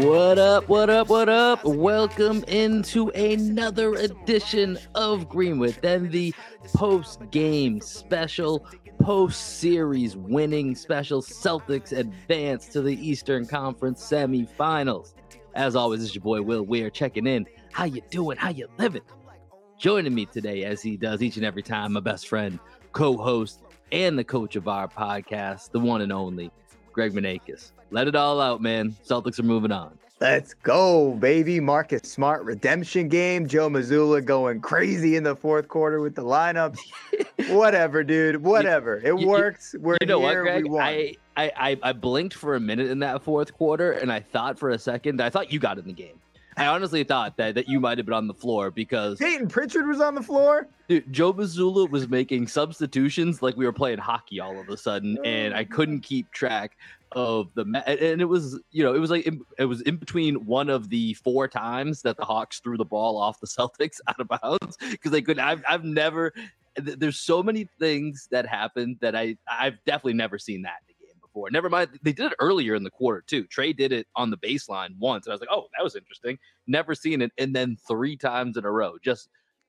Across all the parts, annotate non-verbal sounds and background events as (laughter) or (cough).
What up, what up, what up? Welcome into another edition of Green With Envy the post game special, post series winning special. Celtics advance to the Eastern Conference semifinals. As always, it's your boy Will Weir checking in. How you doing? How you living? Joining me today, as he does each and every time, my best friend, co-host, and the coach of our podcast, the one and only Greg Maneikis. Let it all out, man. Celtics are moving on. Let's go, baby. Marcus Smart redemption game. Joe Mazzulla going crazy in the fourth quarter with the lineups. (laughs) Whatever, dude. Whatever. It you- works. We're you know here. what, Greg? We won. I, I, I blinked for a minute in that fourth quarter, and I thought for a second, I thought you got in the game. I honestly thought that, that you might have been on the floor because Payton Pritchard was on the floor. dude, Joe Mazzulla was making substitutions like we were playing hockey all of a sudden, oh and I couldn't keep track of the ma- and- it was you know it was like in, it was in between one of the four times that the Hawks threw the ball off the (laughs) Celtics out of bounds because they couldn't. I've I've never. There's so many things that happened that I I've definitely never seen that in a game before. Never mind, they did it earlier in the quarter too. Trae did it on the baseline once, and I was like, oh, that was interesting. Never seen it, and then three times in a row. Just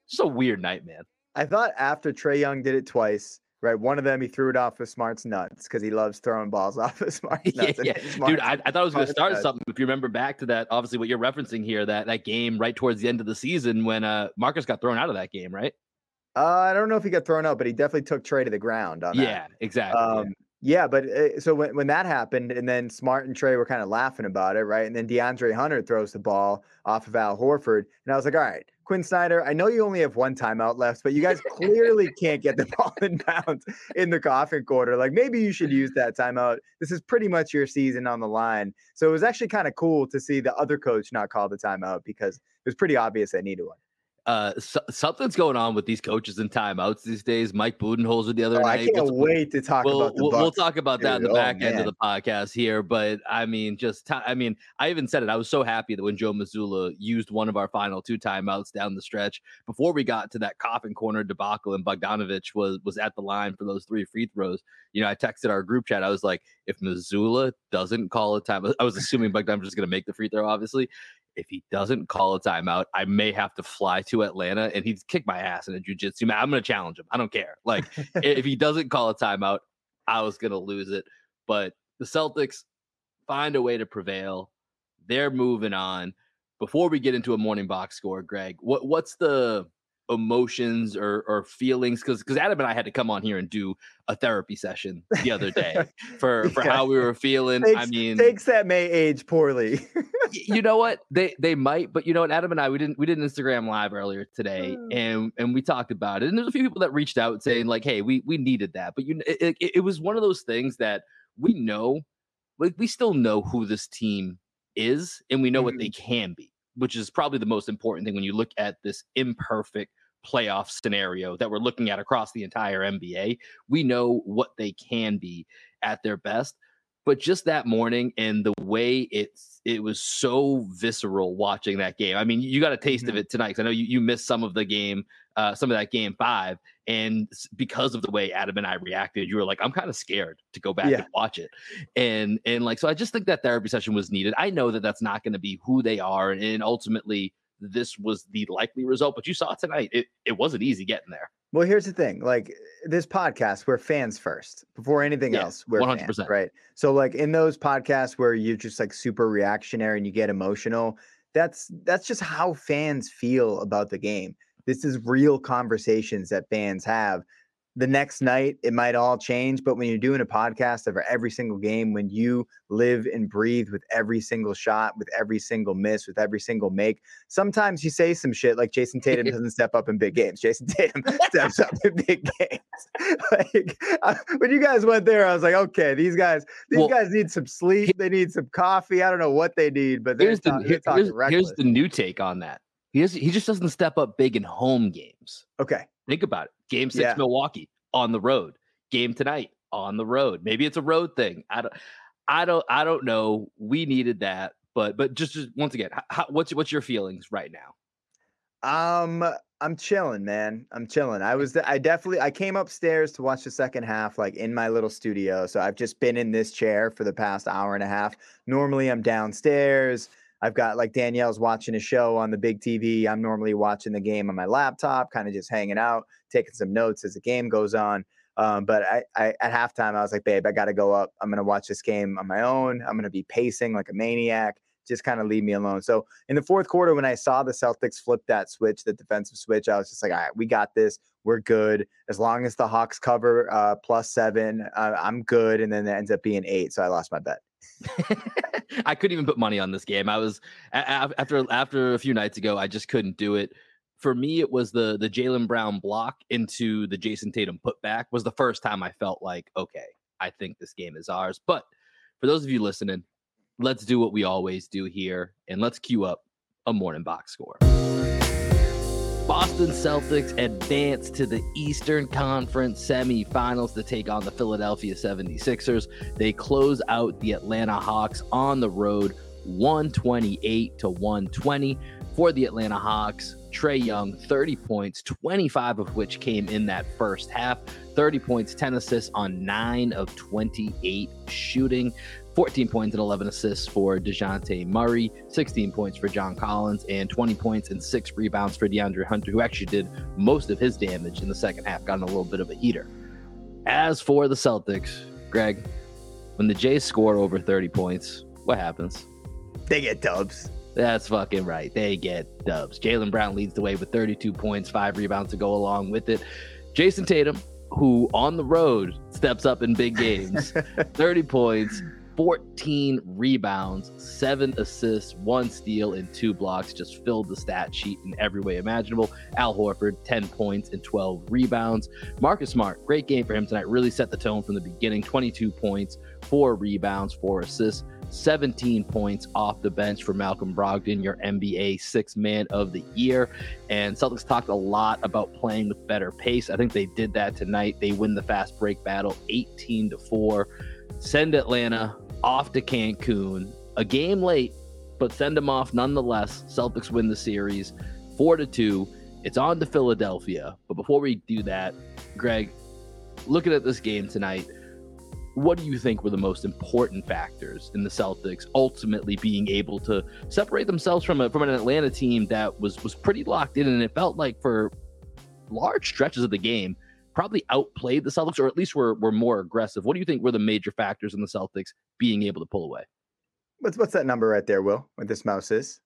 just a weird night, man. I thought after Trae Young did it twice, right? One of them he threw it off of Smart's nuts because he loves throwing balls (laughs) off of (laughs) Smart's yeah, nuts. and yeah. Smart's dude. I, I thought I was going to start nuts. something. If you remember back to that, obviously what you're referencing here, that that game right towards the end of the season when uh Marcus got thrown out of that game, right? Uh, I don't know if he got thrown out, but he definitely took Trae to the ground on that. Yeah, exactly. Um, yeah, but uh, so when, when that happened, and then Smart and Trae were kind of laughing about it, right? And then DeAndre Hunter throws the ball off of Al Horford, and I was like, all right, Quinn Snyder, I know you only have one timeout left, but you guys clearly can't get the (laughs) ball in bounds in the coffin quarter. Like maybe you should use that timeout. This is pretty much your season on the line. So it was actually kind of cool to see the other coach not call the timeout because it was pretty obvious they needed one. Uh, so, something's going on with these coaches and timeouts these days. Mike Budenholzer the other Oh, I can't we'll- wait to talk We'll, about the we'll, we'll talk about that in the dude. Oh, back end of the podcast here, but I mean, just ti- I mean, I even said it. I was so happy that when Joe Mazzulla used one of our final two timeouts down the stretch before we got to that coffin corner debacle and Bogdanovich was was at the line for those three free throws. You know, I texted our group chat. I was like, if Mazzulla doesn't call a time, I was assuming Bogdanovich was going to make the free throw, obviously. If he doesn't call a timeout, I may have to fly to Atlanta and he'd kick my ass in a jujitsu match. I'm going to challenge him. I don't care. Like, if he doesn't call a timeout, I was going to lose it. But the Celtics find a way to prevail. They're moving on. Before we get into a morning box score, Greg, what what's the emotions or or feelings? Because because Adam and I had to come on here and do a therapy session the other day (laughs) for for Yeah. how we were feeling. I mean, takes that may age poorly. you know what they they might but you know what adam and i we didn't we did an instagram live earlier today Mm. and and we talked about it and there's a few people that reached out saying like hey we we needed that but you it, it, it was one of those things that we know like we still know who this team is and we know what they can be which is probably the most important thing when you look at this imperfect playoff scenario that we're looking at across the entire nba we know what they can be at their best but just that morning and the way it's it was so visceral watching that game. I mean, you got a taste mm-hmm. of it tonight because I know you, you missed some of the game, uh, some of that game five, and because of the way Adam and I reacted, you were like, I'm kind of scared to go back yeah. and watch it, and and like so, I just think that therapy session was needed. I know that that's not going to be who they are, and ultimately this was the likely result. But you saw tonight, it it wasn't easy getting there. Well, here's the thing. Like this podcast, we're fans first before anything yeah, else. We're 100%. Fans, right? So like in those podcasts where you're just like super reactionary and you get emotional, that's that's just how fans feel about the game. This is real conversations that fans have the next night it might all change but when you're doing a podcast over every single game when you live and breathe with every single shot with every single miss with every single make sometimes you say some shit like jayson tatum (laughs) doesn't step up in big games. Jason tatum (laughs) steps up in big games. (laughs) Like uh, when you guys went there i was like okay these guys these well, guys need some sleep. They need some coffee. I don't know what they need but here's, the, here's, here's the new take on that. He, has, he just doesn't step up big in home games. Okay Think about it. Game six, yeah. Milwaukee on the road. Game tonight on the road. Maybe it's a road thing. I don't. I don't. I don't know. We needed that, but but just, just once again, how, what's what's your feelings right now? Um, I'm chilling, man. I'm chilling. I was. I definitely. I came upstairs to watch the second half, like in my little studio. So I've just been in this chair for the past hour and a half. Normally, I'm downstairs I've got like Danielle's watching a show on the big TV. I'm normally watching the game on my laptop, kind of just hanging out, taking some notes as the game goes on. Um, but I, I, at halftime, I was like, babe, I got to go up. I'm going to watch this game on my own. I'm going to be pacing like a maniac. Just kind of leave me alone. So in the fourth quarter, when I saw the Celtics flip that switch, the defensive switch, I was just like, all right, we got this. We're good. As long as the Hawks cover uh, plus seven, uh, I'm good. And then it ends up being eight. So I lost my bet. (laughs) I couldn't even put money on this game. I was after after a few nights ago, I just couldn't do it. For me, it was the the Jaylen Brown block into the Jayson Tatum putback was the first time I felt like, okay, I think this game is ours. But for those of you listening, let's do what we always do here and let's queue up a morning box score. Boston Celtics advance to the Eastern Conference semifinals to take on the Philadelphia 76ers. They close out the Atlanta Hawks on the road 128 to 120 for the Atlanta Hawks. Trae Young, 30 points, 25 of which came in that first half. 30 points, 10 assists on 9 of 28 shooting. 14 points and 11 assists for Dejounte Murray, 16 points for John Collins, and 20 points and six rebounds for DeAndre Hunter, who actually did most of his damage in the second half, got in a little bit of a heater. As for the Celtics, Greg, when the Jays score over 30 points, what happens? They get dubs. That's fucking right. They get dubs. Jaylen Brown leads the way with 32 points, five rebounds to go along with it. Jayson Tatum, who on the road steps up in big games, (laughs) 30 points, 14 rebounds, seven assists, one steal, and two blocks. Just filled the stat sheet in every way imaginable. Al Horford, 10 points and 12 rebounds. Marcus Smart, great game for him tonight. Really set the tone from the beginning. 22 points, four rebounds, four assists. 17 points off the bench for Malcolm Brogdon, your NBA six man of the year. And Celtics talked a lot about playing with better pace. I think they did that tonight. They win the fast break battle 18 to 4 send Atlanta off to Cancun, a game late, but send them off nonetheless. Celtics win the series four to two. It's on to Philadelphia. But before we do that, Greg, looking at this game tonight, what do you think were the most important factors in the Celtics ultimately being able to separate themselves from a, from an Atlanta team that was was pretty locked in and it felt like for large stretches of the game probably outplayed the Celtics, or at least were were more aggressive. What do you think were the major factors in the Celtics being able to pull away? What's what's that number right there, Will? What this mouse is?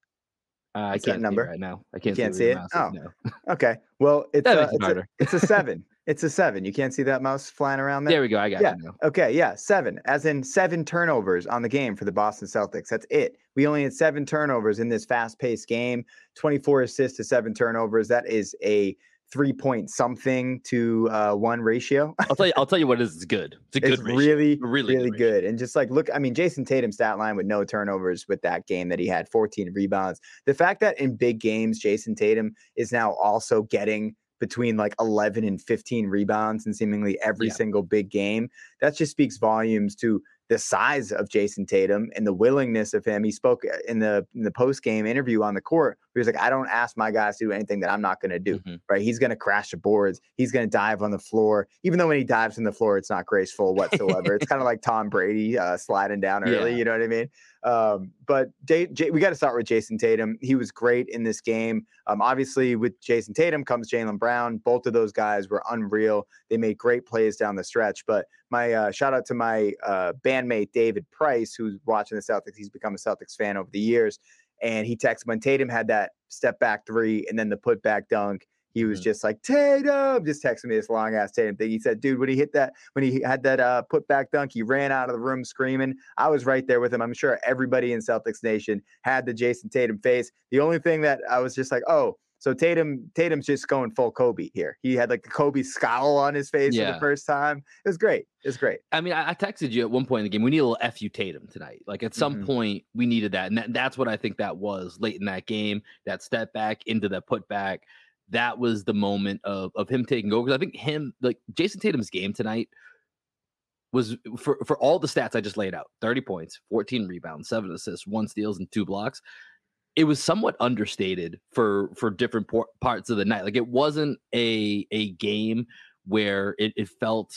Uh, I can't number right now. I can't, you can't see, see it. Oh, no. (laughs) okay. Well, (laughs) it's a, it's, a, it's (laughs) a seven. it's a seven. You can't see that mouse flying around there. There we go. I got yeah. you. Now. Okay. Yeah. Seven, as in seven turnovers on the game for the Boston Celtics. That's it. We only had seven turnovers in this fast-paced game. Twenty-four assists to seven turnovers. That is a three point something to uh, one ratio. I'll tell you. I'll (laughs) tell you what is good. It's a good. It's ratio. really, really, really good, good. And just like look, I mean, Jayson Tatum stat line with no turnovers with that game that he had 14 rebounds. The fact that in big games, Jayson Tatum is now also getting between like 11 and 15 rebounds in seemingly every yeah. single big game. That just speaks volumes to the size of Jayson Tatum and the willingness of him. He spoke uh, in the in the post game interview on the court. He was like, "I don't ask my guys to do anything that I'm not going to do. Mm-hmm. Right? He's going to crash the boards. He's going to dive on the floor. Even though when he dives on the floor, it's not graceful (laughs) whatsoever. it's kind of like Tom Brady uh, sliding down early. Yeah. You know what I mean? Um, but J- J- we got to start with Jayson Tatum. He was great in this game. Um, obviously, with Jayson Tatum comes Jaylen Brown. Both of those guys were unreal. They made great plays down the stretch. But my uh, shout out to my uh, bandmate David Price, who's watching the Celtics. He's become a Celtics fan over the years, and he texted when Tatum had that step back three and then the put back dunk he was mm-hmm. just like Tatum, just texting me this long ass Tatum thing. He said, "Dude, when he hit that, when he had that uh, put back dunk, he ran out of the room screaming. I was right there with him. I'm sure everybody in Celtics Nation had the Jayson Tatum face. The only thing that I was just like, oh." So Tatum, Tatum's just going full Kobe here. He had like the Kobe scowl on his face yeah. for the first time. It was great. It was great. I mean, I, I, texted you at one point in the game. We need a little fu Tatum tonight. Like at some mm-hmm. point, we needed that, and that, that's what I think that was late in that game. That step back into the putback. that was the moment of of him taking over. Because I think him, like Jayson Tatum's game tonight, was for for all the stats I just laid out: thirty points, fourteen rebounds, seven assists, one steals, and two blocks. It was somewhat understated for for different por- parts of the night. Like it wasn't a a game where it, it felt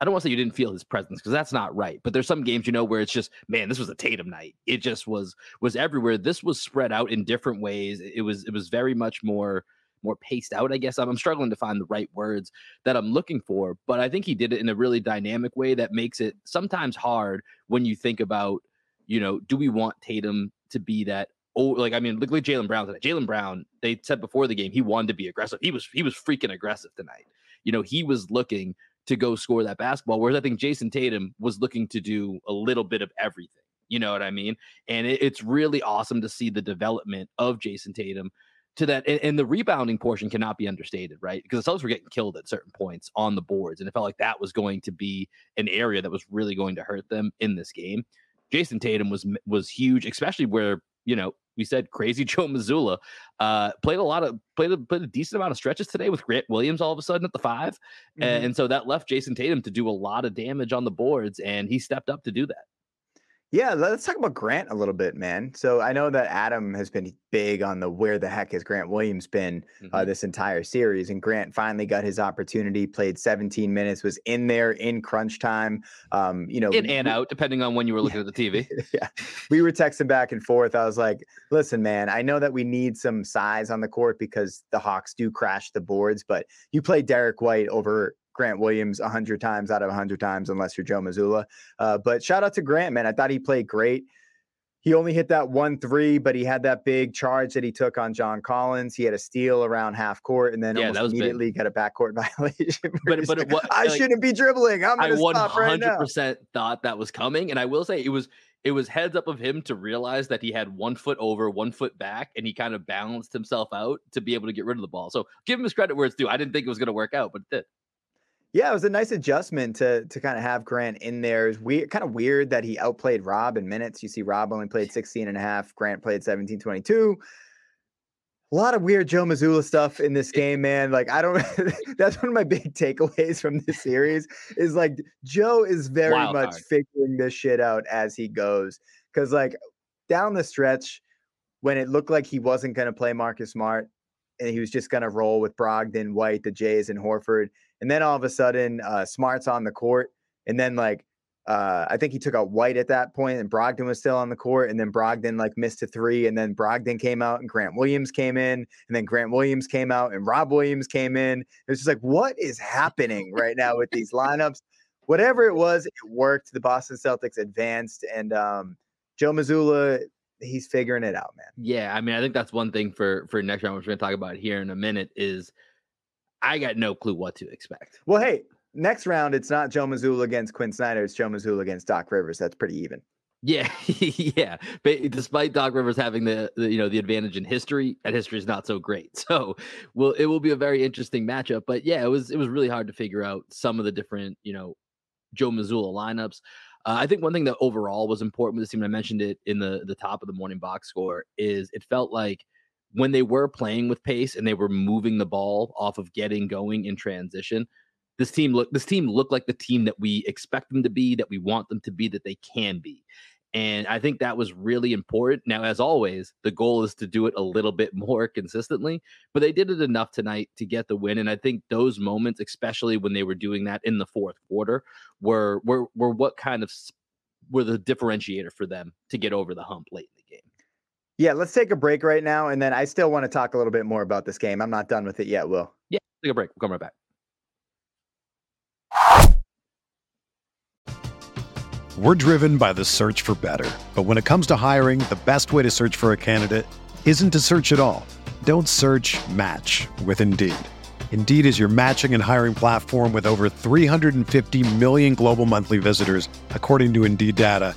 I don't want to say you didn't feel his presence because that's not right. But there's some games, you know, where it's just, man, this was a Tatum night. It just was was everywhere. This was spread out in different ways. It was it was very much more more paced out, I guess. I'm, I'm struggling to find the right words that I'm looking for, but I think he did it in a really dynamic way that makes it sometimes hard when you think about, you know, do we want Tatum to be that oh like I mean look like Jaylen Brown tonight. Jaylen Brown, they said before the game he wanted to be aggressive. He was he was freaking aggressive tonight. You know, he was looking to go score that basketball. Whereas I think Jayson Tatum was looking to do a little bit of everything. You know what I mean? And it, it's really awesome to see the development of Jayson Tatum to that and, and, the rebounding portion cannot be understated, right? Because the Celtics were getting killed at certain points on the boards, and it felt like that was going to be an area that was really going to hurt them in this game. Jayson Tatum was was huge, especially where you know we said crazy (laughs) Joe Mazzulla uh, played a lot of played a, played a decent amount of stretches today with Grant Williams all of a sudden at the 5 mm-hmm. and, and so that left Jayson Tatum to do a lot of damage on the boards, and he stepped up to do that. Yeah, let's talk about Grant a little bit, man. So I know that Adam has been big on the where the heck has Grant Williams been uh, mm-hmm. uh, this entire series, and Grant finally got his opportunity. Played 17 minutes, was in there in crunch time. Um, you know, in and out depending on when you were looking yeah, at the TV. (laughs) yeah, we were texting back and forth. I was like, "Listen, man, I know that we need some size on the court because the Hawks do crash the boards, but you play Derrick White over Grant Williams 100 times out of 100 times, unless you're Joe Mazzulla. Uh, but shout out to Grant, man. I thought he played great. He only hit that one three, but he had that big charge that he took on John Collins. He had a steal around half court, and then yeah, almost immediately big. got a backcourt (laughs) violation. but but I like, shouldn't be dribbling. I'm I 100 percent thought that was coming, and I will say it was it was heads up of him to realize that he had one foot over, one foot back, and he kind of balanced himself out to be able to get rid of the ball. So give him his credit where it's due. I didn't think it was going to work out, but it did. Yeah, it was a nice adjustment to to kind of have Grant in there. It's weird, kind of weird that he outplayed Rob in minutes. You see Rob only played 16 and a half, Grant played 17 22. A lot of weird Joe Mazzulla stuff in this game, man. Like, I don't (laughs) that's one of my big takeaways from this series is like Joe is very Wild much card. figuring this shit out as he goes. Cause like down the stretch, when it looked like he wasn't gonna play Marcus Smart and he was just gonna roll with Brogdon, White, the Jays, and Horford and then all of a sudden, uh, Smart's on the court. And then, like, uh, I think he took out White at that point, and Brogdon was still on the court. And then Brogdon, like, missed a three. And then Brogdon came out, and Grant Williams came in. And then Grant Williams came out, and Rob Williams came in. It's just like, what is happening right now with these lineups? Whatever it was, it worked. The Boston Celtics advanced. And um, Joe Mazzulla, he's figuring it out, man. Yeah, I mean, I think that's one thing for for next round, which we're going to talk about here in a minute, is – I got no clue what to expect. Well, hey, next round it's not Joe Mazzulla against Quinn Snyder. It's Joe Mazzulla against Doc Rivers. That's pretty even. Yeah, (laughs) yeah. But despite Doc Rivers having the, the, you know the advantage in history, that history is not so great. (laughs) So, well, it will be a very interesting matchup. But yeah, it was it was really hard to figure out some of the different you know Joe Mazzulla lineups. Uh, I think one thing that overall was important with this team, I mentioned it in the the top of the morning box score, is it felt like when they were playing with pace and they were moving the ball off of getting going in transition, this team look this team look like the team that we expect them to be, that we want them to be, that they can be. And I think that was really important. Now, as always, the goal is to do it a little bit more consistently, but they did it enough tonight to get the win. And I think those moments, especially when they were doing that in the fourth quarter, were were were what kind of were the differentiator for them to get over the hump late in the game. Yeah, let's take a break right now, and then I still want to talk a little bit more about this game. I'm not done with it yet, Will. Yeah, take a break. We'll come right back. We're driven by the search for better. But when it comes to hiring, the best way to search for a candidate isn't to search at all. Don't search match with Indeed. Indeed is your matching and hiring platform with over 350 million global monthly visitors, according to Indeed data,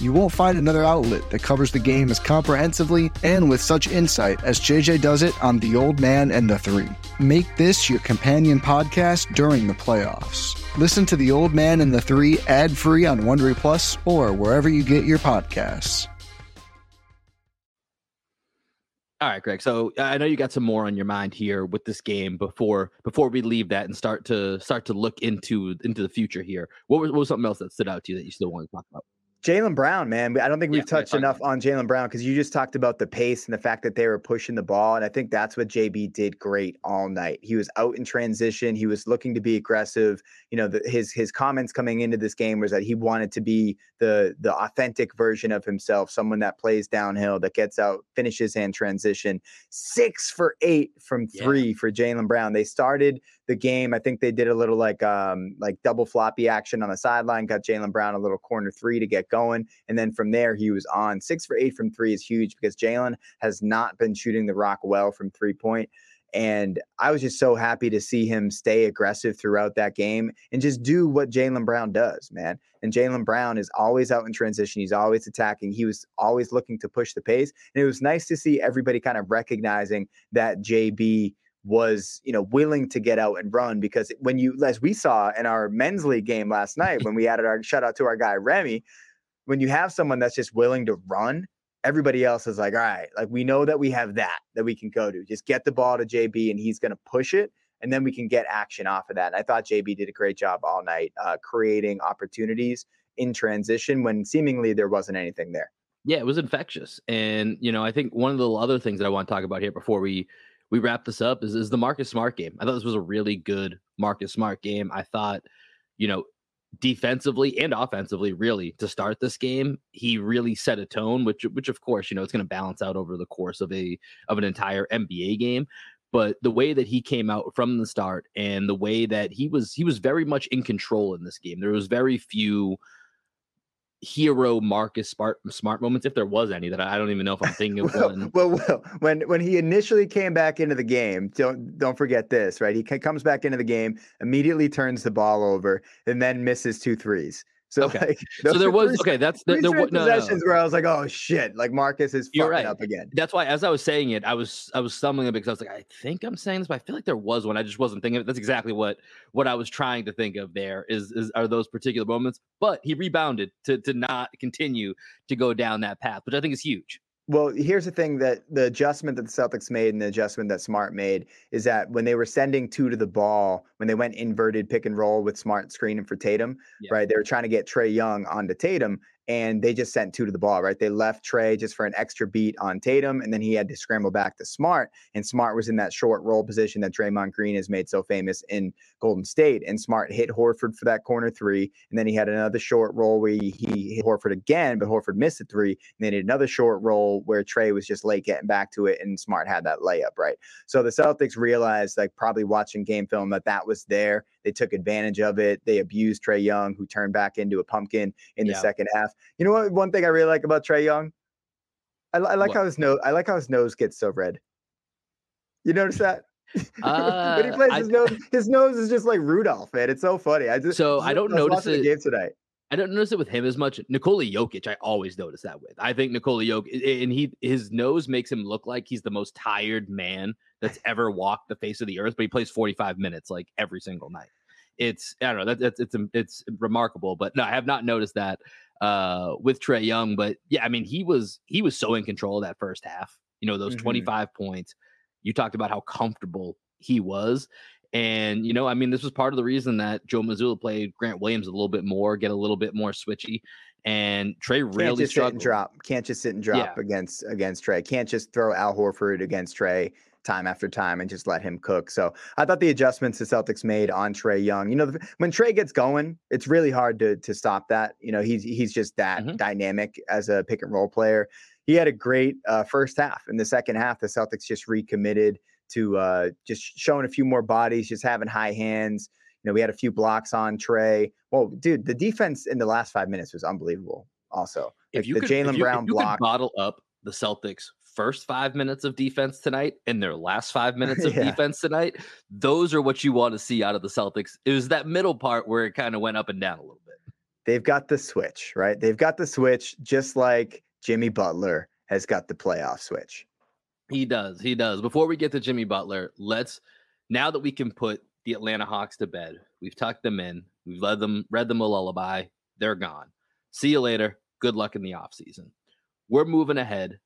You won't find another outlet that covers the game as comprehensively and with such insight as JJ does it on The Old Man and the Three. Make this your companion podcast during the playoffs. Listen to The Old Man and the Three ad free on Wondery Plus or wherever you get your podcasts. All right, Greg. So uh, I know you got some more on your mind here with this game before before we leave that and start to start to look into into the future here. What was, what was something else that stood out to you that you still want to talk about? Jaylen Brown, man. I don't think we've yeah, touched enough on Jaylen Brown because you just talked about the pace and the fact that they were pushing the ball. And I think that's what JB did great all night. He was out in transition. He was looking to be aggressive. You know, the, his his comments coming into this game was that he wanted to be the the authentic version of himself, someone that plays downhill, that gets out, finishes and transition. Six for eight from three yeah. for Jaylen Brown. They started the game. I think they did a little like um like double floppy action on the sideline, got Jaylen Brown a little corner three to get going. And then from there he was on. Six for eight from three is huge because Jaylen has not been shooting the rock well from three point. And I was just so happy to see him stay aggressive throughout that game and just do what Jaylen Brown does, man. And Jaylen Brown is always out in transition. He's always attacking. He was always looking to push the pace. And it was nice to see everybody kind of recognizing that JB was you know willing to get out and run because when you as we saw in our men's league game last night when we added our shout out to our guy Remy when you have someone that's just willing to run everybody else is like all right like we know that we have that that we can go to. Just get the ball to JB and he's going to push it and then we can get action off of that. And I thought JB did a great job all night uh, creating opportunities in transition when seemingly there wasn't anything there. Yeah it was infectious. And you know I think one of the other things that I want to talk about here before we we wrap this up is, is the Marcus Smart game. I thought this was a really good Marcus Smart game. I thought, you know, defensively and offensively, really, to start this game, he really set a tone, which which of course, you know, it's going to balance out over the course of a of an entire NBA game. But the way that he came out from the start and the way that he was he was very much in control in this game. There was very few hero Marcus Smart smart moments, if there was any that I don't even know if I'm thinking of (laughs) well, one. Well, well, when when he initially came back into the game, don't don't forget this, right? He comes back into the game, immediately turns the ball over, and then misses two threes. So Okay. like, (laughs) So there was okay. That's there, there, no, no, no. where I was like, oh shit, like Marcus is You're fucking right. up again. That's why, as I was saying it, I was I was stumbling a bit because I was like, I think I'm saying this, but I feel like there was one. I just wasn't thinking. Of it. That's exactly what what I was trying to think of. There is is are those particular moments, but he rebounded to to not continue to go down that path, which I think is huge. Well, here's the thing that the adjustment that the Celtics made and the adjustment that Smart made is that when they were sending two to the ball, when they went inverted pick and roll with Smart screening for Tatum, Yeah. right? They were trying to get Trae Young onto Tatum and they just sent two to the ball, right? They left Trae just for an extra beat on Tatum and then he had to scramble back to Smart. And Smart was in that short roll position that Draymond Green has made so famous in Golden State. And Smart hit Horford for that corner three. And then he had another short roll where he, hit Horford again, but Horford missed a three. And then another short roll where Trae was just late getting back to it and Smart had that layup, right? So the Celtics realized, like probably watching game film, that that was there. They took advantage of it. They abused Trae Young, who turned back into a pumpkin in the Yeah. second half. You know what? One thing I really like about Trae Young, I, I like What? how his nose. I like how his nose gets so red. You notice (laughs) that? (laughs) But he Uh, plays I- his nose, his nose is just like Rudolph, man. It's so funny. I just So I don't was notice watching the it- game tonight. I don't notice it with him as much. Nikola Jokic, I always notice that with. I think Nikola Jokic, and he his nose makes him look like he's the most tired man that's ever walked the face of the earth. But he plays forty five minutes like every single night. It's I don't know that that's it's it's remarkable. But no, I have not noticed that uh with Trae Young. But yeah, I mean he was he was so in control of that first half. You know those Mhm. twenty five points. You talked about how comfortable he was. And you know, I mean, this was part of the reason that Joe Mazzulla played Grant Williams a little bit more, get a little bit more switchy, and Trae Can't really just sit and drop. Can't just sit and drop against against Trae. Can't just throw Al Horford against Trae time after time and just let him cook. So I thought the adjustments the Celtics made on Trae Young. You know, when Trae gets going, it's really hard to to stop that. You know, he's he's just that Mhm. dynamic as a pick and roll player. He had a great uh, first half. In the second half, the Celtics just recommitted to uh, just showing a few more bodies, just having high hands. You know, we had a few blocks on Trae. Well, dude, the defense in the last five minutes was unbelievable. Also, If like you the Jaylen Brown if you block. could bottle up the Celtics' first five minutes of defense tonight and their last five (laughs) minutes of Yeah. defense tonight, those are what you want to see out of the Celtics. It was that middle part where it kind of went up and down a little bit. they've got the switch, right? They've got the switch, just like Jimmy Butler has got the playoff switch. He does. He does. Before we get to Jimmy Butler, let's now that we can put the Atlanta Hawks to bed, we've tucked them in, we've led them, read them a lullaby. They're gone. See you later. Good luck in the offseason. We're moving ahead.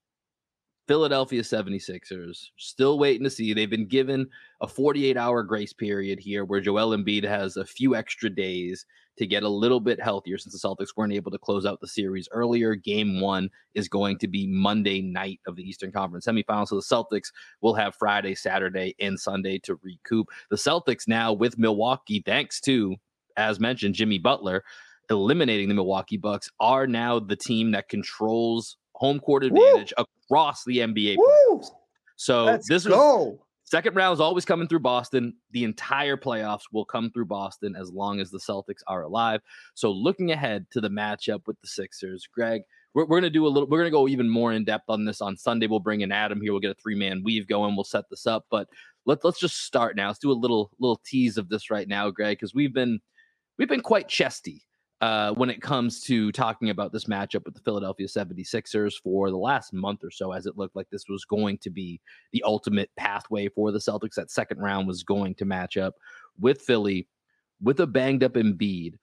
Philadelphia 76ers still waiting to see. They've been given a 48 hour grace period here where Joel Embiid has a few extra days to get a little bit healthier since the Celtics weren't able to close out the series earlier. Game one is going to be Monday night of the Eastern Conference semifinals. So the Celtics will have Friday, Saturday, and Sunday to recoup. The Celtics now with Milwaukee, thanks to, as mentioned, Jimmy Butler eliminating the Milwaukee Bucks, are now the team that controls home court Woo! Across the NBA. So Let's this was go. Second round is always coming through Boston. The entire playoffs will come through Boston as long as the Celtics are alive. So looking ahead to the matchup with the Sixers, Greg, we're, we're going to do a little, we're going to go even more in depth on this on Sunday. We'll bring in Adam here. We'll get a three man weave going. We'll set this up, but let, let's just start now. Let's do a little, little tease of this right now, Greg, because we've been, we've been quite chesty uh, when it comes to talking about this matchup with the Philadelphia 76ers for the last month or so, as it looked like this was going to be the ultimate pathway for the Celtics. That second round was going to match up with Philly with a banged up Embiid.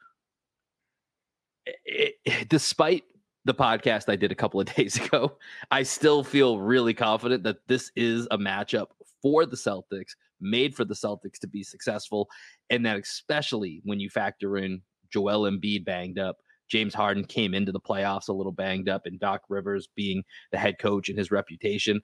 It- it- despite the podcast I did a couple of (laughs) days ago, I still feel really confident that this is a matchup for the Celtics, made for the Celtics to be successful. And that, especially when you factor in Joel Embiid banged up, James Harden came into the playoffs a little banged up, and Doc Rivers being the head coach and his reputation.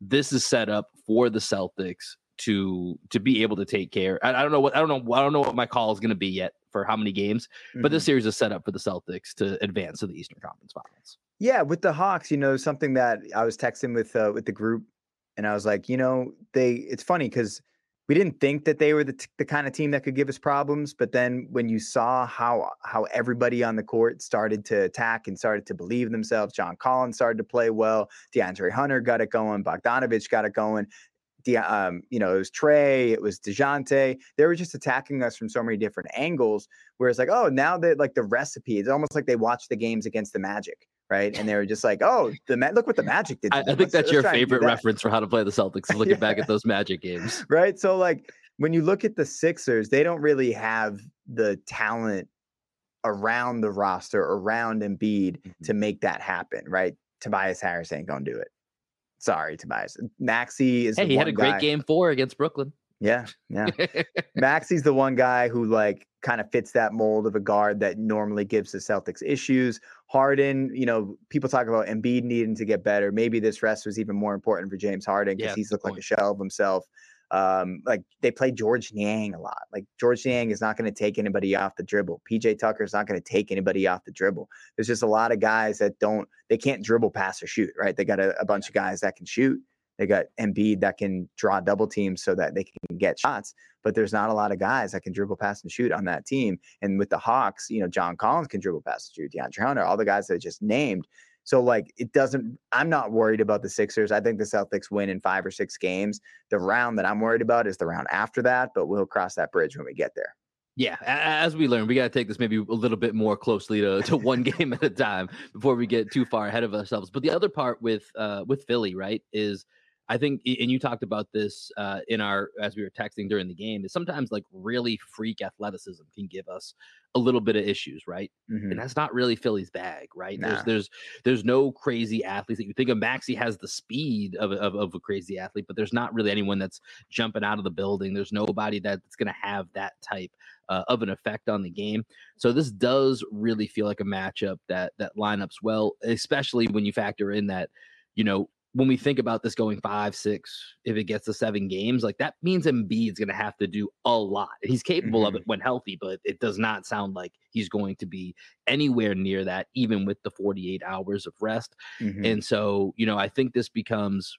This is set up for the Celtics to to be able to take care. I, I don't know what I don't know I don't know what my call is going to be yet for how many games, but Mhm. this series is set up for the Celtics to advance to the Eastern Conference Finals. Yeah, with the Hawks, you know, something that I was texting with uh, with the group, and I was like, you know, they. It's funny because we didn't think that they were the t- the kind of team that could give us problems, but then when you saw how how everybody on the court started to attack and started to believe themselves, John Collins started to play well, DeAndre Hunter got it going, Bogdanovich got it going. De, um, you know, it was Trae, it was Dejounte. They were just attacking us from so many different angles. Where it's like, oh, now that like the recipe, it's almost like they watched the games against the Magic, right? And they were just like, oh, the Ma- look what the Magic did. I, I think Let's- that's let's your try and do favorite that." reference for how to play the Celtics. (laughs) Looking Yeah. back at those Magic games. right? So like when you look at the Sixers, they don't really have the talent around the roster, around Embiid Mm-hmm. to make that happen, right? Tobias Harris ain't gonna do it. Sorry, Tobias. Maxey is Hey, he had a great guy- game four against Brooklyn. Yeah, yeah. (laughs) Maxey's the one guy who like kind of fits that mold of a guard that normally gives the Celtics issues. Harden, you know, people talk about Embiid needing to get better. Maybe this rest was even more important for James Harden because Yeah, he's looked like a shell of himself. Um, like they play Georges Niang a lot. Like Georges Niang is not going to take anybody off the dribble. PJ Tucker is not going to take anybody off the dribble. There's just a lot of guys that don't, they can't dribble, pass, or shoot, right? They got a, a bunch of guys that can shoot. They got Embiid that can draw double teams so that they can get shots, but there's not a lot of guys that can dribble, pass, and shoot on that team. And with the Hawks, you know, John Collins can dribble, pass, and shoot. DeAndre Hunter, all the guys that I just named. So like, it doesn't. I'm not worried about the Sixers. I think the Celtics win in five or six games. The round that I'm worried about is the round after that, but we'll cross that bridge when we get there. Yeah, as we learn, we got to take this maybe a little bit more closely to, to one (laughs) game at a time before we get too far ahead of ourselves. But the other part with uh, with Philly, right, is I think, and you talked about this uh, in our as we were texting during the game, is sometimes like really freak athleticism can give us a little bit of issues, right? Mhm. And that's not really Philly's bag, right? Nah. There's there's there's no crazy athletes that you think of. Maxey has the speed of, of of a crazy athlete, but there's not really anyone that's jumping out of the building. There's nobody that's going to have that type uh, of an effect on the game. So this does really feel like a matchup that that lineups well, especially when you factor in that, you know, when we think about this going five, six, if it gets to seven games, like that means Embiid's going to have to do a lot. He's capable of Mhm. it when healthy, but it does not sound like he's going to be anywhere near that, even with the 48 hours of rest. Mhm. And so, you know, I think this becomes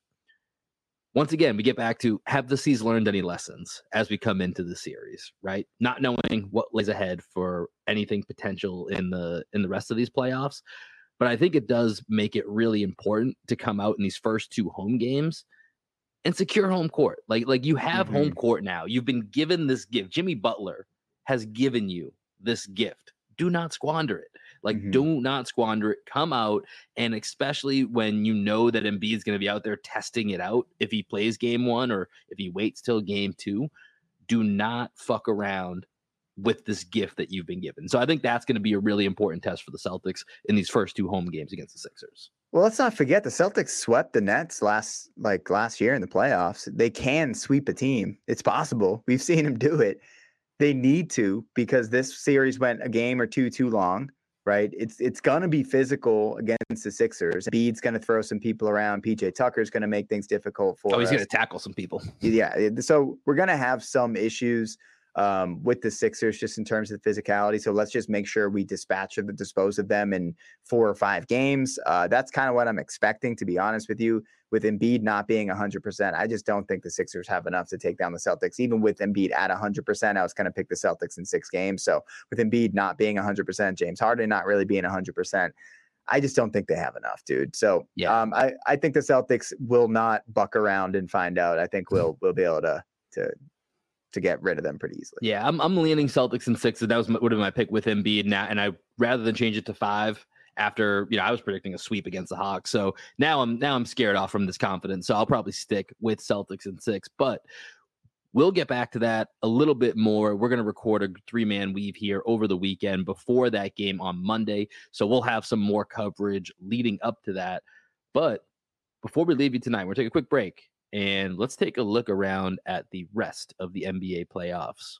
once again, we get back to have the Seas learned any lessons as we come into the series, right? Not knowing what lays ahead for anything potential in the in the rest of these playoffs. But I think it does make it really important to come out in these first two home games and secure home court. Like like you have home court now. You've been given this gift. Jimmy Butler has given you this gift. Do not squander it. Like, Mhm. do not squander it. Come out, and especially when you know that Embiid is going to be out there testing it out. If he plays game one or if he waits till game two, do not fuck around with this gift that you've been given. So I think that's going to be a really important test for the Celtics in these first two home games against the Sixers. Well, let's not forget the Celtics swept the Nets last like last year in the playoffs. They can sweep a team. It's possible. We've seen them do it. They need to because this series went a game or two too long, right? It's it's gonna be physical against the Sixers. Bede's gonna throw some people around. PJ Tucker's gonna make things difficult for Oh, he's us to tackle some people. yeah so we're going to have some issues um, with the Sixers just in terms of physicality. So let's just make sure we dispatch of the dispose of them in four or five games. Uh, that's kind of what I'm expecting, to be honest with you. With Embiid not being 100%, I just don't think the Sixers have enough to take down the Celtics. Even with Embiid at 100%, I was going to pick the Celtics in six games. So with Embiid not being 100%, James Harden not really being 100%, I just don't think they have enough, dude. So Yeah. um, I, I think the Celtics will not buck around and find out. I think we'll we'll be able to to to get rid of them pretty easily. Yeah, I'm I'm leaning Celtics in six. That was would have been my pick with Embiid now, and I rather than change it to five after you know I was predicting a sweep against the Hawks. So now I'm now I'm scared off from this confidence. So I'll probably stick with Celtics in six, but. We'll get back to that a little bit more. We're going to record a three man weave here over the weekend before that game on Monday. So we'll have some more coverage leading up to that. But before we leave you tonight, we're going to take a quick break and let's take a look around at the rest of the NBA playoffs.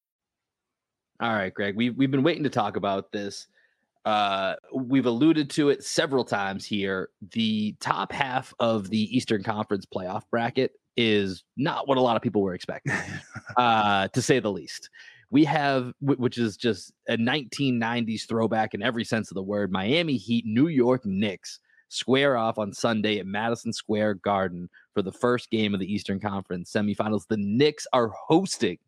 All right, Greg. We've we've been waiting to talk about this. Uh, we've alluded to it several times here. The top half of the Eastern Conference playoff bracket is not what a lot of people were expecting, (laughs) uh, to say the least. We have, which is just a 1990s throwback in every sense of the word. Miami Heat, New York Knicks square off on Sunday at Madison Square Garden for the first game of the Eastern Conference semifinals. The Knicks are hosting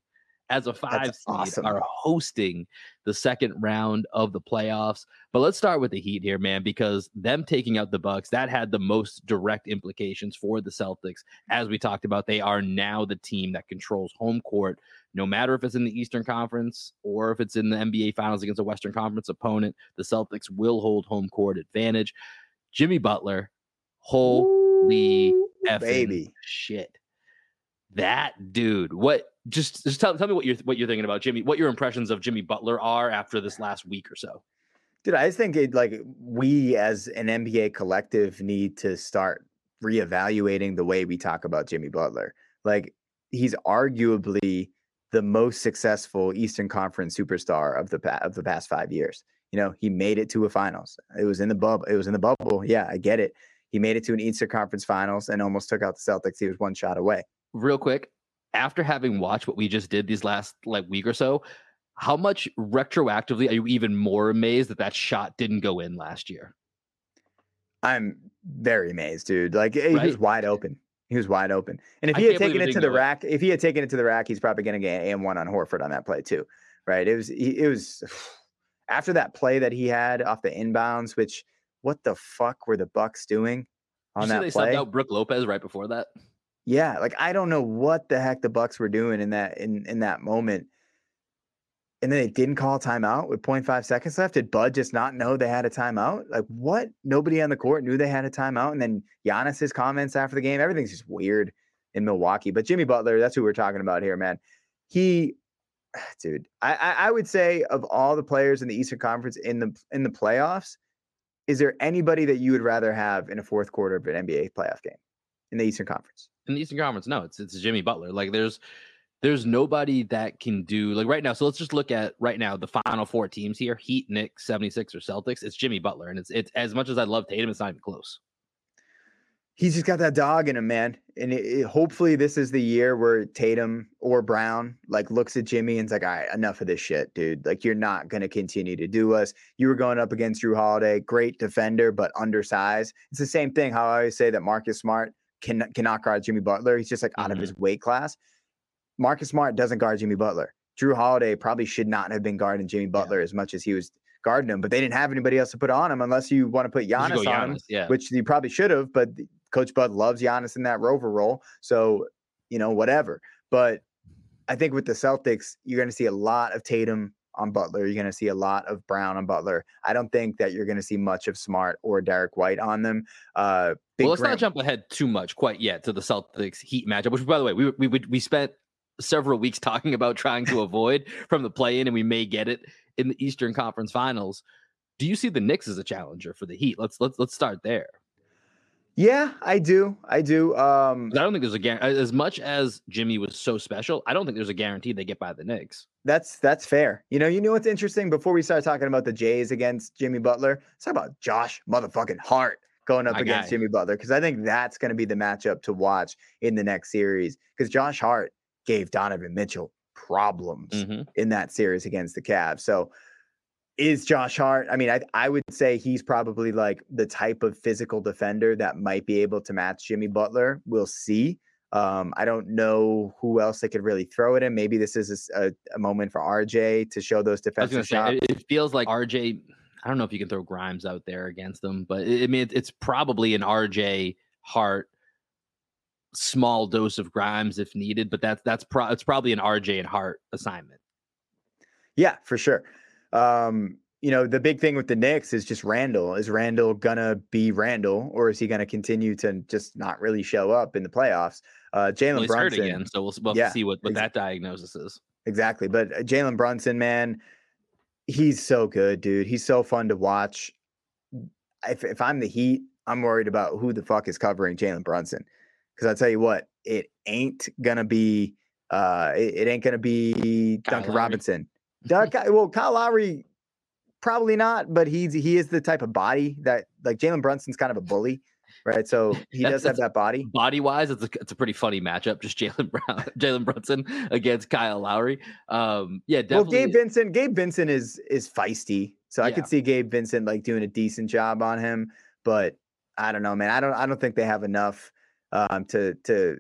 as a five That's seed awesome. are hosting the second round of the playoffs. But let's start with the Heat here, man, because them taking out the Bucks that had the most direct implications for the Celtics. As we talked about, they are now the team that controls home court, no matter if it's in the Eastern Conference or if it's in the NBA Finals against a Western Conference opponent. The Celtics will hold home court advantage. Jimmy Butler, holy Ooh, effing baby. shit. That dude, what just just tell, tell me what you're what you're thinking about Jimmy, what your impressions of Jimmy Butler are after this last week or so. Dude, I just think it like we as an NBA collective need to start reevaluating the way we talk about Jimmy Butler. Like he's arguably the most successful Eastern Conference superstar of the of the past 5 years. You know, he made it to a finals. It was in the bubble. It was in the bubble. Yeah, I get it. He made it to an Eastern Conference finals and almost took out the Celtics. He was one shot away. Real quick, after having watched what we just did these last like week or so, how much retroactively are you even more amazed that that shot didn't go in last year? I'm very amazed, dude. Like he was wide open. He was wide open. And if I he had taken it to the rack, if he had taken it to the rack, he's probably going to get AM one on Horford on that play too, right? It was it was (sighs) after that play that he had off the inbounds. Which what the fuck were the Bucks doing on you that they play? subbed out Brook Lopez right before that? Yeah, like I don't know what the heck the Bucks were doing in that in in that moment. And then they didn't call timeout with 0.5 seconds left. Did Bud just not know they had a timeout? Like what? Nobody on the court knew they had a timeout. And then Giannis's comments after the game, everything's just weird in Milwaukee. But Jimmy Butler, that's who we're talking about here, man. He, (sighs) dude, I I, I would say of all the players in the Eastern Conference in the in the playoffs, is there anybody that you would rather have in a fourth quarter of an NBA playoff game in the Eastern Conference? in the Eastern Conference. No, it's it's Jimmy Butler. Like there's there's nobody that can do like right now. So let's just look at right now the final four teams here: Heat, Knicks, 76 or Celtics. It's Jimmy Butler, and it's it's as much as I love Tatum, it's not even close. he's just got that dog in him, man. And it, it- hopefully, this is the year where Tatum or Brown like looks at Jimmy and's like, "All right, enough of this shit, dude. Like, you're not gonna continue to do us. You were going up against Jrue Holiday, great defender, but undersized. It's the same thing. How I always say that Marcus Smart can cannot guard Jimmy Butler. He's just like out of Mhm. his weight class. Marcus Smart doesn't guard Jimmy Butler. Jrue Holiday probably should not have been guarding Jimmy Butler as much as he was guarding him, but they didn't have anybody else to put on him unless you want to put Giannis on him yeah. which you probably should have, but Coach Bud loves Giannis in that rover role. So, you know, whatever. But I think with the Celtics, you're going to see a lot of Tatum on Butler. You're going to see a lot of Brown on Butler. I don't think that you're going to see much of Smart or Derrick White on them. Uh, well, let's Grant- not jump ahead too much quite yet to the Celtics Heat matchup, which by the way, we we we, we spent several weeks (laughs) talking about trying to avoid from the play in, and we may get it in the Eastern Conference Finals. Do you see the Knicks as a challenger for the Heat? Let's let's let's start there. Yeah, I do. I do. Um, I don't think there's a guarantee. As much as Jimmy was so special, I don't think there's a guarantee they get by the Knicks. That's that's fair. You know, you know what's interesting? Before we start talking about the Jays against Jimmy Butler, let's talk about Josh motherfucking Hart going up My against guy. Jimmy Butler because I think that's going to be the matchup to watch in the next series because Josh Hart gave Donovan Mitchell problems Mhm. in that series against the Cavs. So is Josh Hart? I mean, I I would say he's probably like the type of physical defender that might be able to match Jimmy Butler. We'll see. Um, I don't know who else they could really throw at him. Maybe this is a moment for RJ to show those defensive say shots. it, feels like RJ. I don't know if you can throw Grimes out there against them, but I mean it's probably an RJ Hart small dose of Grimes if needed. But that's that's pro- it's probably an RJ and Hart assignment. Yeah, for sure. Um, you know, the big thing with the Knicks is just Randle. Is Randle gonna be Randall, or is he gonna continue to just not really show up in the playoffs? Uh, Jalen Well, he's hurt Brunson, again, so we'll, we'll Yeah, see what, what that diagnosis is. exactly. But uh, Jalen Brunson, man, he's so good, dude. He's so fun to watch. If if I'm the Heat, I'm worried about who the fuck is covering Jalen Brunson, because I tell you what, it ain't gonna be. Uh, it, it ain't gonna be Kyle Duncan Lowry. Robinson. Well, Kyle Lowry, probably not, but he's he is the type of body that like Jalen Brunson's kind of a bully, right? So (laughs) he does have that body. Body wise, it's a it's a pretty funny matchup. Just Jalen Brown, (laughs) Jalen Brunson against Kyle Lowry. Um, yeah, definitely. Well. Gabe Vincent, Gabe Vincent is is feisty, so I Yeah. could see Gabe Vincent like doing a decent job on him. But I don't know, man. I don't I don't think they have enough um, to to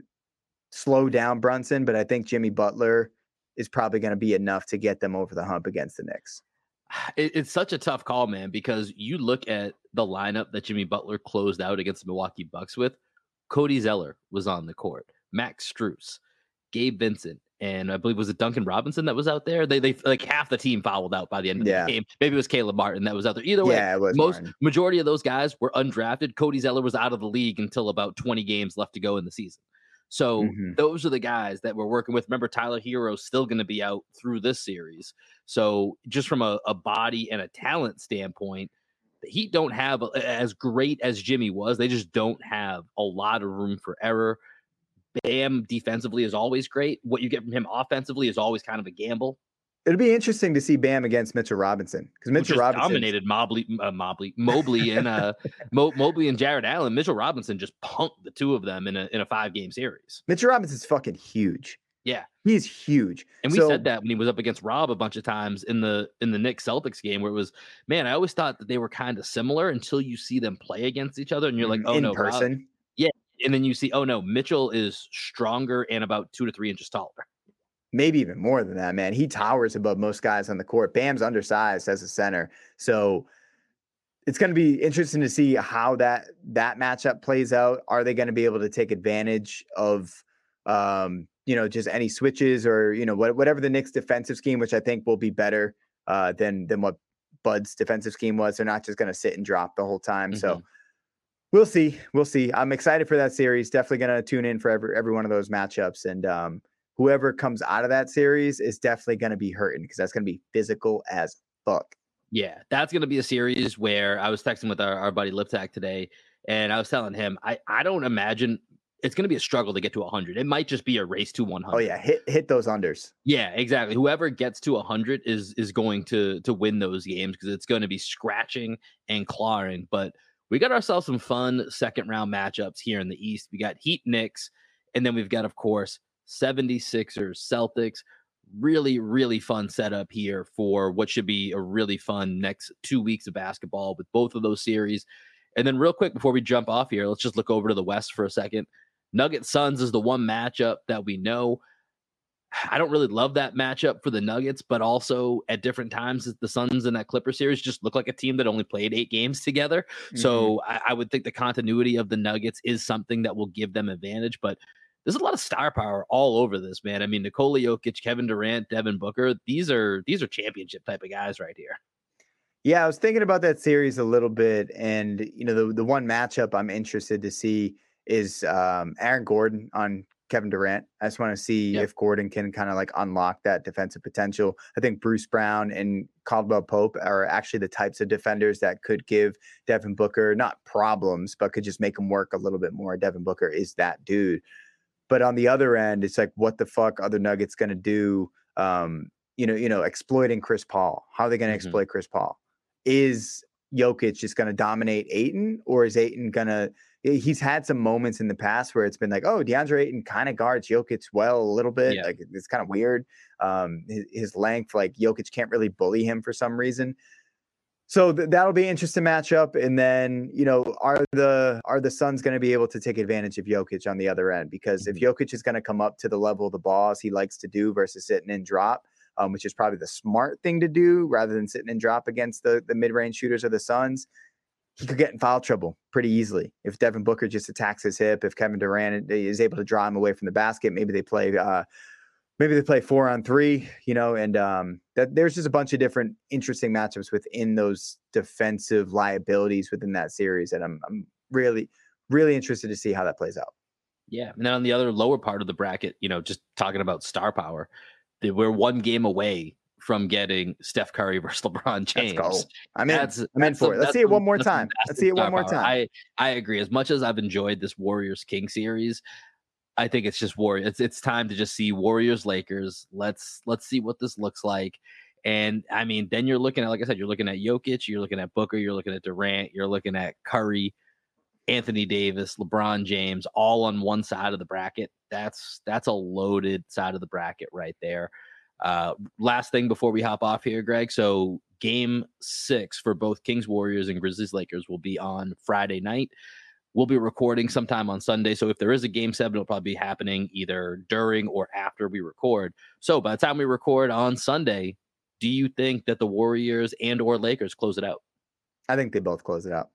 slow down Brunson. But I think Jimmy Butler is probably going to be enough to get them over the hump against the Knicks. (sighs) it, it's such a tough call, man, because you look at the lineup that Jimmy Butler closed out against the Milwaukee Bucks with. Cody Zeller was on the court, Max Strus, Gabe Vincent, and I believe was it Duncan Robinson that was out there. They they like half the team fouled out by the end of Yeah. the game. Maybe it was Caleb Martin that was out there. Either way, Yeah, it was most Martin. majority of those guys were undrafted. Cody Zeller was out of the league until about 20 games left to go in the season. So Mhm. those are the guys that we're working with. Remember, Tyler Herro's still going to be out through this series. So just from a, a body and a talent standpoint, the Heat don't have a- as great as Jimmy was. They just don't have a lot of room for error. Bam defensively is always great. What you get from him offensively is always kind of a gamble. It'll be interesting to see Bam against Mitchell Robinson because Mitchell just Robinson dominated Mobley, uh, Mobley, Mobley, and uh, (laughs) Mo- Mobley and Jarrett Allen. Mitchell Robinson just punked the two of them in a in a five game series. Mitchell Robinson's fucking huge. Yeah. He's huge. And we So- said that when he was up against Rob a bunch of times in the in the Knicks Celtics game, where it was, man, I always thought that they were kind of similar until you see them play against each other, and you're like, mm, oh in no, Rob- person. Yeah. And then you see, oh no, Mitchell is stronger and about two to three inches taller. Maybe even more than that, man. He towers above most guys on the court. Bam's undersized as a center. So it's going to be interesting to see how that that matchup plays out. Are they going to be able to take advantage of um, you know, just any switches or, you know, what, whatever the Knicks defensive scheme, which I think will be better uh than than what Bud's defensive scheme was. They're not just going to sit and drop the whole time. So Mhm. we'll see. We'll see. I'm excited for that series. Definitely going to tune in for every every one of those matchups and um whoever comes out of that series is definitely going to be hurting because that's going to be physical as fuck. Yeah, that's going to be a series where I was texting with our, our buddy Liptak today, and I was telling him I I don't imagine it's going to be a struggle to get to 100. It might just be a race to 100. Oh yeah, hit hit those unders. Yeah, exactly. Whoever gets to 100 is is going to to win those games because it's going to be scratching and clawing. But we got ourselves some fun second round matchups here in the East. We got Heat Knicks, and then we've got, of course, 76ers Celtics. Really, really fun setup here for what should be a really fun next two weeks of basketball with both of those series. And then, real quick, before we jump off here, let's just look over to the West for a second. Nugget Suns is the one matchup that we know. I don't really love that matchup for the Nuggets, but also at different times, the Suns in that Clipper series just look like a team that only played eight games together. Mm-hmm. So I, I would think the continuity of the Nuggets is something that will give them advantage. But there's a lot of star power all over this, man. I mean, Nikola Jokic, Kevin Durant, Devin Booker, these are these are championship type of guys right here. Yeah, I was thinking about that series a little bit, and you know, the the one matchup I'm interested to see is um, Aaron Gordon on Kevin Durant. I just want to see Yep. if Gordon can kind of like unlock that defensive potential. I think Bruce Brown and Caldwell Pope are actually the types of defenders that could give Devin Booker not problems, but could just make him work a little bit more. Devin Booker is that dude. But on the other end, it's like, what the fuck are the Nuggets going to do? Um, you know, you know, exploiting Chris Paul. How are they going to Mhm. exploit Chris Paul? Is Jokic just going to dominate Ayton, or is Ayton going to? He's had some moments in the past where it's been like, oh, DeAndre Ayton kind of guards Jokic well a little bit. Yeah. Like it's kind of weird. Um, his, his, length, like Jokic can't really bully him for some reason. So th- that'll be an interesting matchup. And then, you know, are the are the Suns going to be able to take advantage of Jokic on the other end? Because if mm-hmm. Jokic is going to come up to the level of the balls he likes to do versus sitting and drop, um, which is probably the smart thing to do rather than sitting and drop against the, the mid range shooters of the Suns. He could get in foul trouble pretty easily if Devin Booker just attacks his hip. If Kevin Durant is able to draw him away from the basket, maybe they play, uh, maybe they play four on three. You know, and um, that there's just a bunch of different interesting matchups within those defensive liabilities within that series, and I'm I'm really really interested to see how that plays out. Yeah, and then on the other lower part of the bracket, you know, just talking about star power, we're one game away from getting Steph Curry (laughs) versus LeBron James. Let's go. I'm in. That's, I'm in for it. Let's see it one more time. Let's see it one more time. I, I agree. As much as I've enjoyed this Warriors King series, I think it's just Warriors. It's it's time to just see Warriors Lakers. Let's let's see what this looks like. And I mean, then you're looking at, like I said, you're looking at Jokic, you're looking at Booker, you're looking at Durant, you're looking at Curry, Anthony Davis, LeBron James, all on one side of the bracket. That's that's a loaded side of the bracket right there. Uh, last thing before we hop off here, Greg. So game six for both Kings Warriors and Grizzlies Lakers will be on Friday night. We'll be recording sometime on Sunday. So if there is a game seven, it'll probably be happening either during or after we record. So by the time we record on Sunday, do you think that the Warriors and or Lakers close it out? I think they both close it out.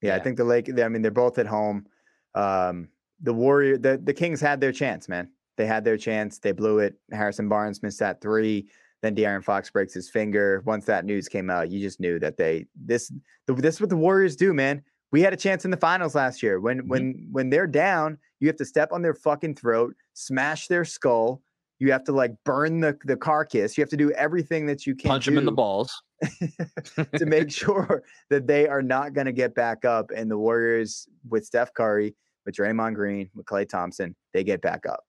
Yeah, yeah. I think the Lake. I mean, they're both at home. Um, the Warrior, the the Kings had their chance, man. They had their chance. They blew it. Harrison Barnes missed that three. Then De'Aaron Fox breaks his finger. Once that news came out, you just knew that they this this is what the Warriors do, man. We had a chance in the finals last year. When mm-hmm. when when they're down, you have to step on their fucking throat, smash their skull. You have to like burn the the carcass. You have to do everything that you can. Punch them in the balls (laughs) to make sure that they are not going to get back up. And the Warriors with Steph Curry, with Draymond Green, with Klay Thompson, they get back up.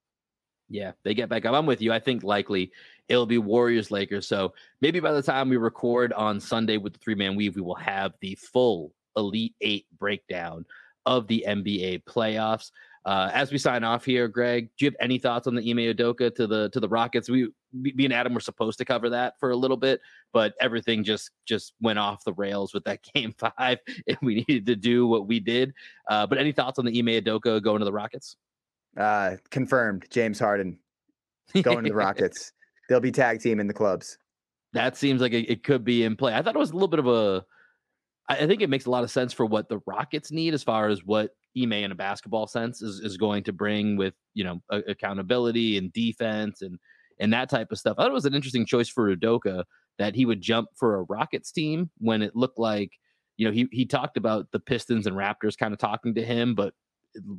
Yeah, they get back up. I'm with you. I think likely it'll be Warriors Lakers. So maybe by the time we record on Sunday with the three man weave, we will have the full Elite Eight breakdown of the NBA playoffs. Uh, as we sign off here, Greg, do you have any thoughts on the Ime Udoka to the to the Rockets? We, me and Adam were supposed to cover that for a little bit, but everything just just went off the rails with that (laughs) game five, and we needed to do what we did. Uh, but any thoughts on the Ime Udoka going to the Rockets? Uh, confirmed. James Harden going to the (laughs) Rockets. They'll be tag team in the clubs. That seems like it, it could be in play. I thought it was a little bit of a. I think it makes a lot of sense for what the Rockets need as far as what Ime in a basketball sense is, is going to bring with you know a, accountability and defense and and that type of stuff. I thought it was an interesting choice for Udoka that he would jump for a Rockets team when it looked like you know he he talked about the Pistons and Raptors kind of talking to him, but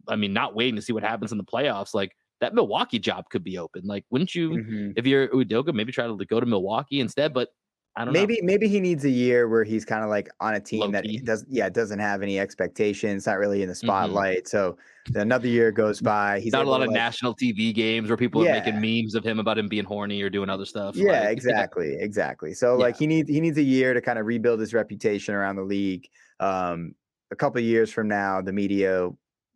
I mean, not waiting to see what happens in the playoffs. Like that Milwaukee job could be open. Like, wouldn't you, mm-hmm. if you're Udoka, maybe try to go to Milwaukee instead? But I don't maybe know. maybe he needs a year where he's kind of like on a team Low-key. that does yeah doesn't have any expectations, not really in the mm-hmm. spotlight. Mm-hmm. So another year goes by. He's not a lot of like, national TV games where people yeah. are making memes of him about him being horny or doing other stuff. Yeah, like, exactly, (laughs) yeah. exactly. So yeah. like he needs he needs a year to kind of rebuild his reputation around the league. Um, a couple years from now, the media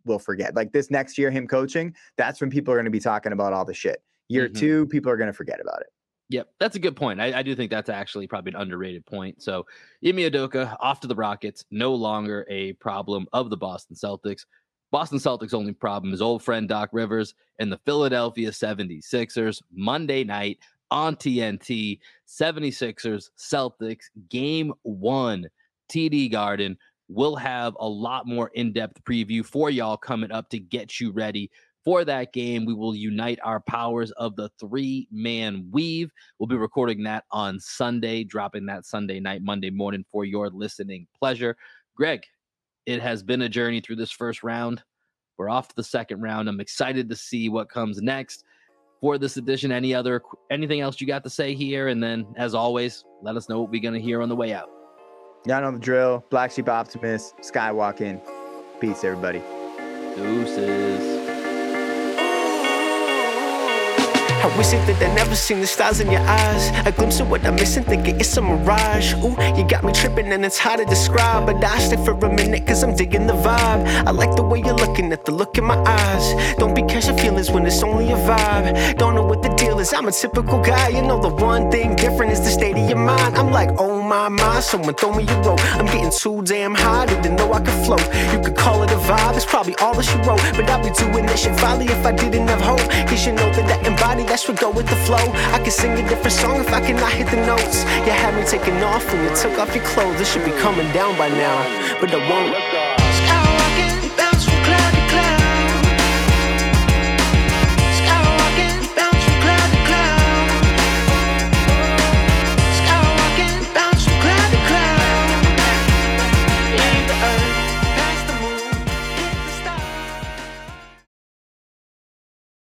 will forget. Like this next year, him coaching, that's when people are going to be talking about all the shit. Year mm-hmm. two, people are going to forget about it. Yep, that's a good point. I, I, do think that's actually probably an underrated point. So, Ime Udoka off to the Rockets, no longer a problem of the Boston Celtics. Boston Celtics' only problem is old friend Doc Rivers and the Philadelphia 76ers Monday night on TNT. 76ers Celtics game one, TD Garden. We'll have a lot more in depth preview for y'all coming up to get you ready for that game. We will unite our powers of the three man weave. We'll be recording that on Sunday, dropping that Sunday night, Monday morning for your listening pleasure. Greg, it has been a journey through this first round. We're off to the second round. I'm excited to see what comes next for this edition. Any other anything else you got to say here? And then, as always, let us know what we're gonna hear on the way out. Y'all know the drill. Black Sheep Optimist, Skywalking. Peace, everybody. Deuces. I wish it that I never seen the stars in your eyes. A glimpse of what I'm missing, thinking it's a mirage. Ooh, you got me tripping and it's hard to describe. But I stay for a minute cause I'm digging the vibe. I like the way you're looking at the look in my eyes. Don't be catching feelings when it's only a vibe. Don't know what the deal is, I'm a typical guy. You know, the one thing different is the state of your mind. I'm like, oh my, my, someone throw me a rope. I'm getting too damn high, didn't know I could float. You could call it a vibe, it's probably all that she wrote. But I'd be doing this shit folly if I didn't have hope. Cause you know that I embody, that's what go with the flow. I could sing a different song if I cannot hit the notes. You had me taking off when you took off your clothes. This should be coming down by now, but I won't.